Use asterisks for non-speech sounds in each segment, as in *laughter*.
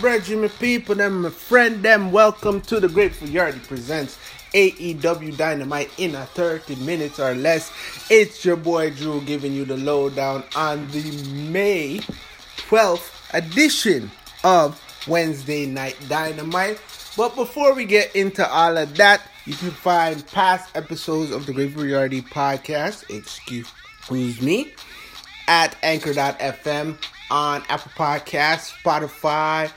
brethren, my people, them, my friend, them. Welcome to the Grateful Yardy presents AEW Dynamite in a 30 minutes or less. It's your boy Drew giving you the lowdown on the May 12th edition of Wednesday Night Dynamite. But before we get into all of that, you can find past episodes of the Grateful Yardy podcast, excuse me, at anchor.fm on Apple Podcasts, Spotify,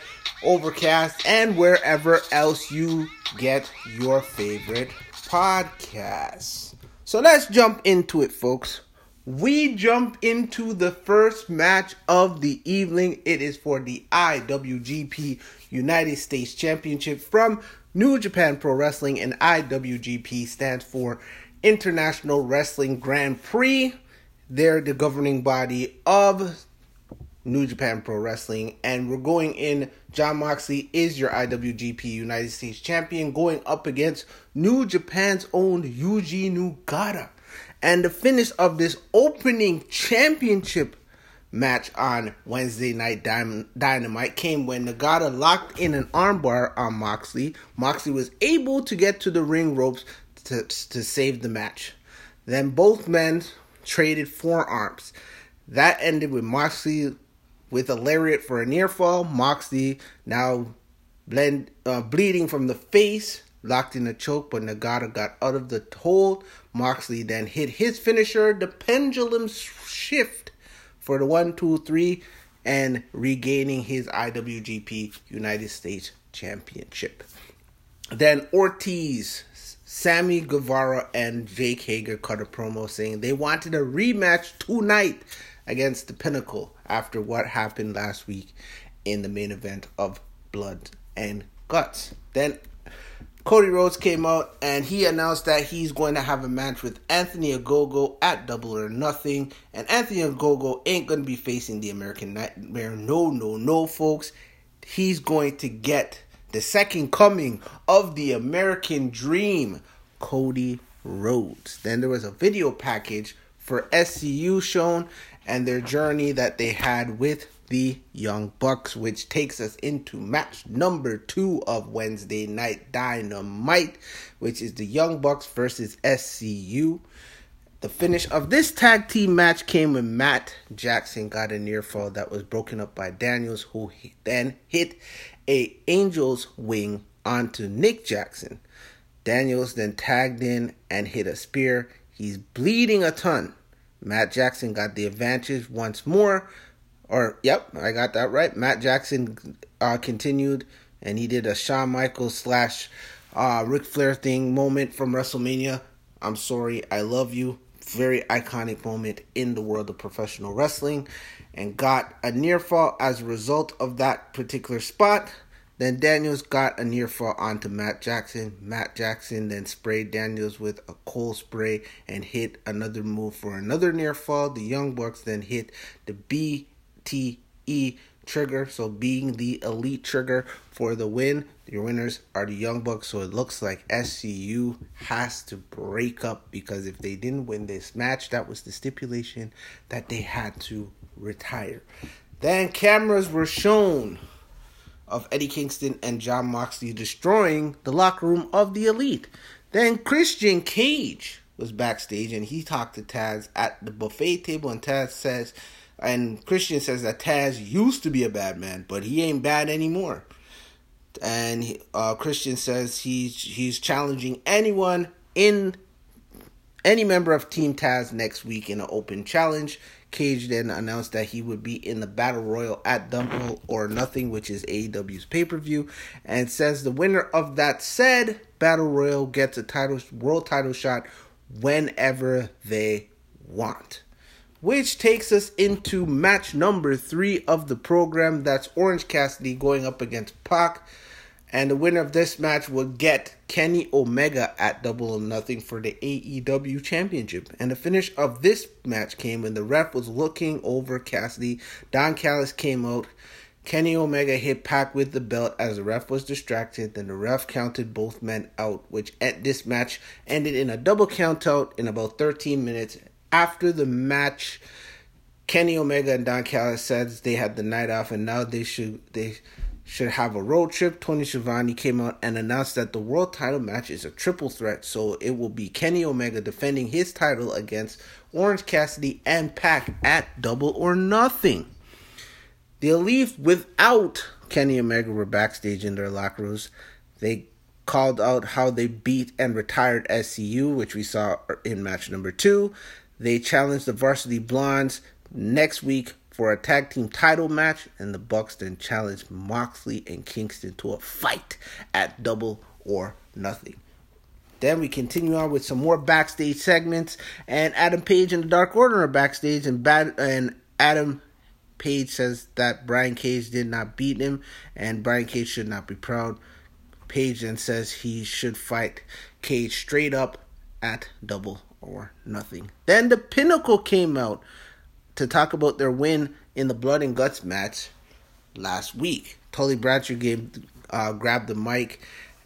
Overcast, and wherever else you get your favorite podcasts. So let's jump into it, folks. We jump into the first match of the evening. It is for the IWGP United States Championship from New Japan Pro Wrestling, and IWGP stands for International Wrestling Grand Prix. They're the governing body of New Japan Pro Wrestling, and we're going in. Jon Moxley is your IWGP United States Champion, going up against New Japan's own Yuji Nagata. And the finish of this opening championship match on Wednesday Night Dynamite came when Nagata locked in an armbar on Moxley. Moxley was able to get to the ring ropes to, to save the match. Then both men traded forearms. That ended with Moxley with a lariat for a near fall. Moxley now blend, uh, bleeding from the face, locked in a choke, but Nagata got out of the hold. Moxley then hit his finisher, the pendulum shift for the one, two, three, and regaining his IWGP United States Championship. Then Ortiz, Sammy Guevara, and Jake Hager cut a promo saying they wanted a rematch tonight against the Pinnacle after what happened last week in the main event of Blood and Guts. Then Cody Rhodes came out and he announced that he's going to have a match with Anthony Ogogo at Double or Nothing. And Anthony Ogogo ain't going to be facing the American Nightmare. No, no, no, folks. He's going to get the second coming of the American Dream, Cody Rhodes. Then there was a video package for SCU shown and their journey that they had with the Young Bucks, which takes us into match number two of Wednesday Night Dynamite, which is the Young Bucks versus SCU. The finish of this tag team match came when Matt Jackson got a near fall that was broken up by Daniels, who then hit a Angel's wing onto Nick Jackson. Daniels then tagged in and hit a spear. He's bleeding a ton. Matt Jackson got the advantage once more. Or, yep, I got that right. Matt Jackson uh, continued and he did a Shawn Michaels slash uh, Ric Flair thing moment from WrestleMania. I'm sorry, I love you. Very iconic moment in the world of professional wrestling. And got a near fall as a result of that particular spot. Then Daniels got a near fall onto Matt Jackson. Matt Jackson then sprayed Daniels with a cold spray and hit another move for another near fall. The Young Bucks then hit the BTE trigger, so being the elite trigger for the win. Your winners are the Young Bucks, so it looks like SCU has to break up because if they didn't win this match, that was the stipulation that they had to retire. Then cameras were shown of Eddie Kingston and Jon Moxley destroying the locker room of the Elite. Then Christian Cage was backstage and he talked to Taz at the buffet table, and Taz says, and Christian says that Taz used to be a bad man, but he ain't bad anymore. And uh, Christian says he's he's challenging anyone in any member of Team Taz next week in an open challenge. Cage then announced that he would be in the Battle Royal at Double or Nothing, which is AEW's pay per view, and says the winner of that said Battle Royal gets a title world title shot whenever they want. Which takes us into match number three of the program. That's Orange Cassidy going up against Pac. And the winner of this match will get Kenny Omega at double or nothing for the AEW championship. And the finish of this match came when the ref was looking over Cassidy. Don Callis came out. Kenny Omega hit Pac with the belt as the ref was distracted. Then the ref counted both men out, which at this match ended in a double count out in about 13 minutes. After the match, Kenny Omega and Don Callis said they had the night off and now they should they should have a road trip. Tony Schiavone came out and announced that the world title match is a triple threat, so it will be Kenny Omega defending his title against Orange Cassidy and Pac at Double or Nothing. The Elite without Kenny Omega were backstage in their locker rooms. They called out how they beat and retired SCU, which we saw in match number two. They challenged the Varsity Blondes next week for a tag team title match, and the Bucks then challenged Moxley and Kingston to a fight at Double or Nothing. Then we continue on with some more backstage segments, and Adam Page and the Dark Order are backstage, and bad and Adam Page says that Brian Cage did not beat him, and Brian Cage should not be proud. Page then says he should fight Cage straight up at Double or Nothing. Then the Pinnacle came out to talk about their win in the Blood and Guts match last week. Tully Blanchard gave, uh, grabbed the mic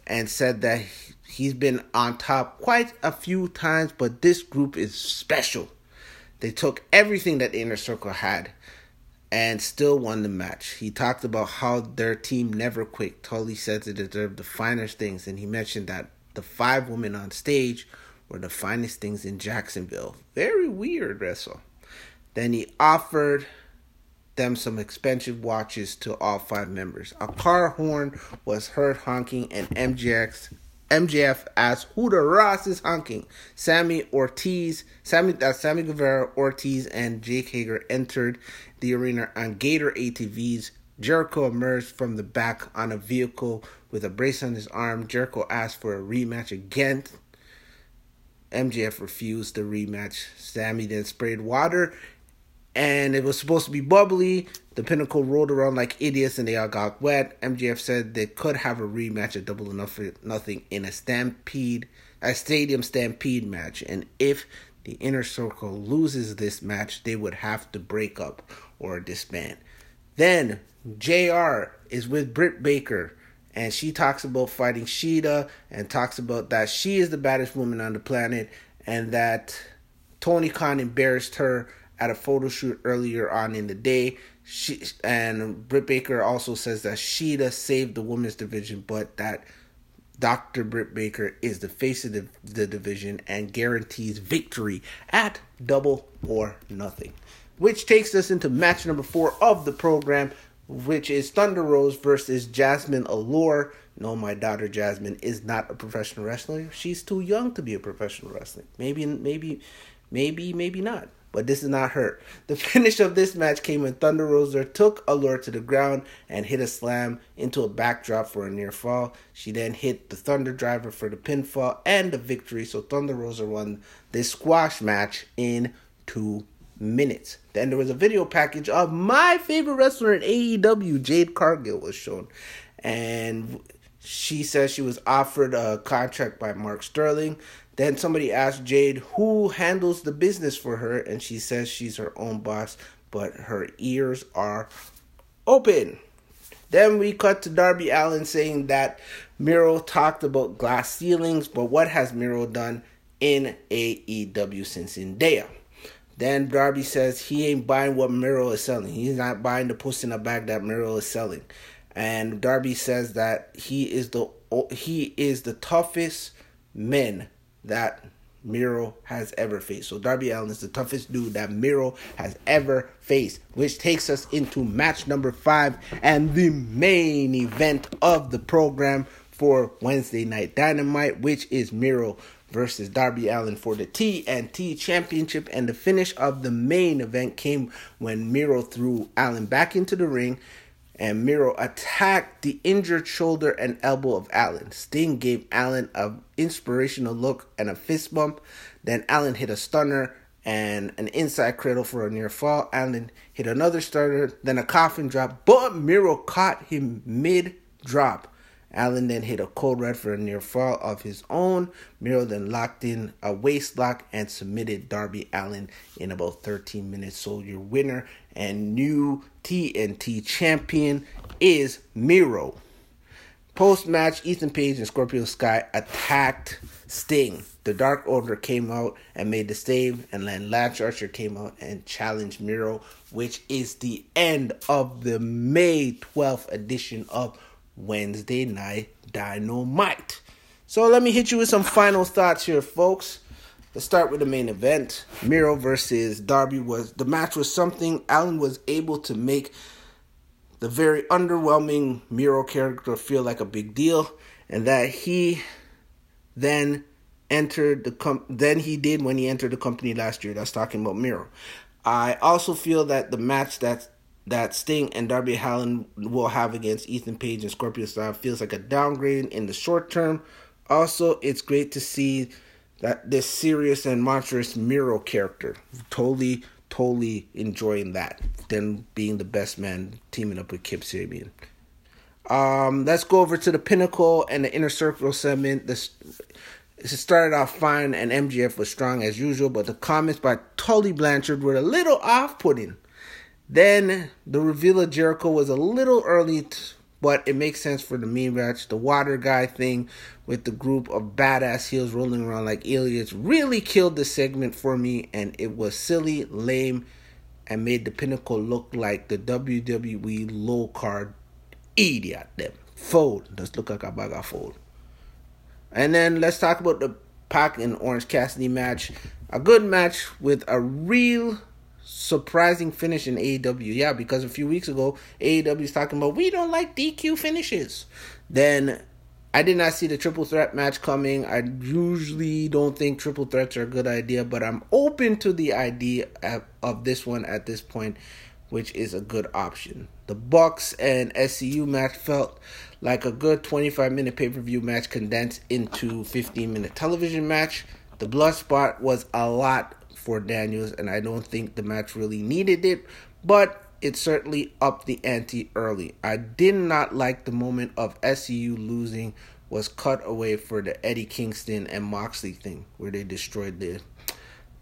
and said that he's been on top quite a few times, but this group is special. They took everything that the Inner Circle had and still won the match. He talked about how their team never quit. Tully said they deserved the finest things, and he mentioned that the five women on stage were the finest things in Jacksonville. Very weird wrestle. Then he offered them some expensive watches to all five members. A car horn was heard honking, and MJX MJF asked who the Ross is honking. Sammy Ortiz, Sammy uh, Sammy Guevara, Ortiz, and Jake Hager entered the arena on Gator ATVs. Jericho emerged from the back on a vehicle with a brace on his arm. Jericho asked for a rematch again. MJF refused the rematch. Sammy then sprayed water and it was supposed to be bubbly. The Pinnacle rolled around like idiots and they all got wet. MJF said they could have a rematch at Double enough Nothing in a Stampede, a Stadium Stampede match. And if the Inner Circle loses this match, they would have to break up or disband. Then JR is with Britt Baker and she talks about fighting Shida and talks about that she is the baddest woman on the planet and that Tony Khan embarrassed her at a photo shoot earlier on in the day. She and Britt Baker also says that Shida saved the women's division, but that Dr. Britt Baker is the face of the, the division and guarantees victory at double or nothing. Which takes us into match number four of the program, which is Thunder Rosa versus Jazmin Allure. No, my daughter Jasmine is not a professional wrestler. She's too young to be a professional wrestler. Maybe, maybe, maybe, maybe not but this is not her. The *laughs* finish of this match came when Thunder Rosa took Allure to the ground and hit a slam into a backdrop for a near fall. She then hit the Thunder Driver for the pinfall and the victory, so Thunder Rosa won this squash match in two minutes. Then there was a video package of my favorite wrestler in AEW, Jade Cargill, was shown. And she says she was offered a contract by Mark Sterling. Then somebody asked Jade who handles the business for her, and she says she's her own boss, but her ears are open. Then we cut to Darby Allin saying that Miro talked about glass ceilings, but what has Miro done in AEW since India? Then Darby says he ain't buying what Miro is selling. He's not buying the pussy in a bag that Miro is selling. And Darby says that he is the he is the toughest men that Miro has ever faced. So Darby Allin is the toughest dude that Miro has ever faced, which takes us into match number five and the main event of the program for Wednesday Night Dynamite, which is Miro versus Darby Allin for the TNT Championship. And the finish of the main event came when Miro threw Allin back into the ring and Miro attacked the injured shoulder and elbow of Allin. Sting gave Allin an inspirational look and a fist bump. Then Allin hit a stunner and an inside cradle for a near fall. Allin hit another stunner, then a coffin drop, but Miro caught him mid drop. Allin then hit a Code Red for a near fall of his own. Miro then locked in a waist lock and submitted Darby Allin in about 13 minutes. So your winner and new TNT champion is Miro. Post match, Ethan Page and Scorpio Sky attacked Sting. The Dark Order came out and made the save, and then Lance Archer came out and challenged Miro, which is the end of the May 12th edition of Wednesday night dynamite. So let me hit you with some final thoughts here, folks. Let's start with the main event. Miro versus Darby was the match was something Allin was able to make the very underwhelming Miro character feel like a big deal, and that he then entered the com- then he did when he entered the company last year. That's talking about Miro. I also feel that the match that that Sting and Darby Allin will have against Ethan Page and Scorpio Sky feels like a downgrade in the short term. Also, it's great to see that this serious and monstrous Miro character. Totally, totally enjoying that. Then being the best man teaming up with Kip Sabian. Um, let's go over to the Pinnacle and the Inner Circle segment. This it started off fine and MJF was strong as usual, but the comments by Tully Blanchard were a little off-putting. Then the reveal of Jericho was a little early, but it makes sense for the meme match. The water guy thing with the group of badass heels rolling around like aliens really killed the segment for me, and it was silly, lame, and made the pinnacle look like the WWE low card idiot. Them fold. Does look like a bag of fold. And then let's talk about the Pac and Orange Cassidy match. A good match with a real surprising finish in AEW. Yeah, because a few weeks ago, AEW is talking about we don't like DQ finishes. Then I did not see the triple threat match coming. I usually don't think triple threats are a good idea, but I'm open to the idea of this one at this point, which is a good option. The Bucks and SCU match felt like a good 25 minute pay per view match condensed into 15 minute television match. The blood spot was a lot for Daniels, and I don't think the match really needed it, but it certainly upped the ante early. I did not like the moment of SCU losing was cut away for the Eddie Kingston and Moxley thing, where they destroyed the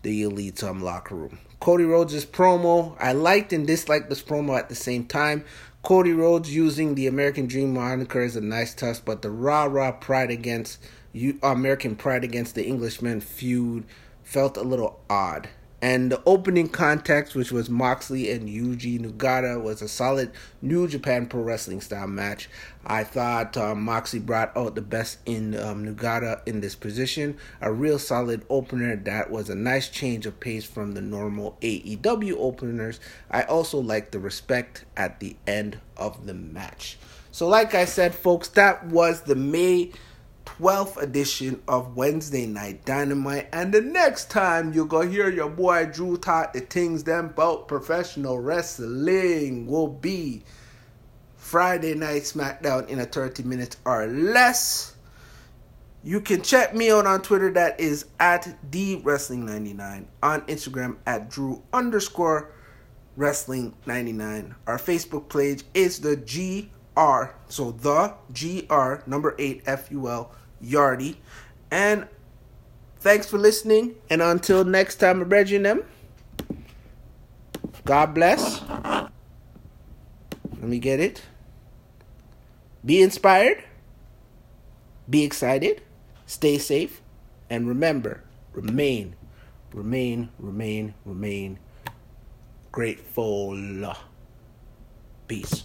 the elite um, locker room. Cody Rhodes' promo, I liked and disliked this promo at the same time. Cody Rhodes using the American Dream moniker is a nice touch, but the rah rah pride against you, American pride against the Englishman feud felt a little odd. And the opening context, which was Moxley and Yuji Nagata, was a solid New Japan Pro Wrestling style match. I thought um, Moxley brought out the best in um, in this position. A real solid opener that was a nice change of pace from the normal AEW openers. I also liked the respect at the end of the match. So, like I said, folks, that was the May 12th edition of Wednesday Night Dynamite. And the next time going to hear your boy Drew talk the things them about professional wrestling will be Friday Night SmackDown in a 30 minutes or less. You can check me out on Twitter. That is at the Wrestling 99 on Instagram at Drew underscore Wrestling 99. Our Facebook page is the G R. So the G R number eight F U L Yardy. And thanks for listening. And until next time, Reggie them. God bless. Let me get it. Be inspired. Be excited. Stay safe. And remember, remain, remain, remain, remain grateful. Peace.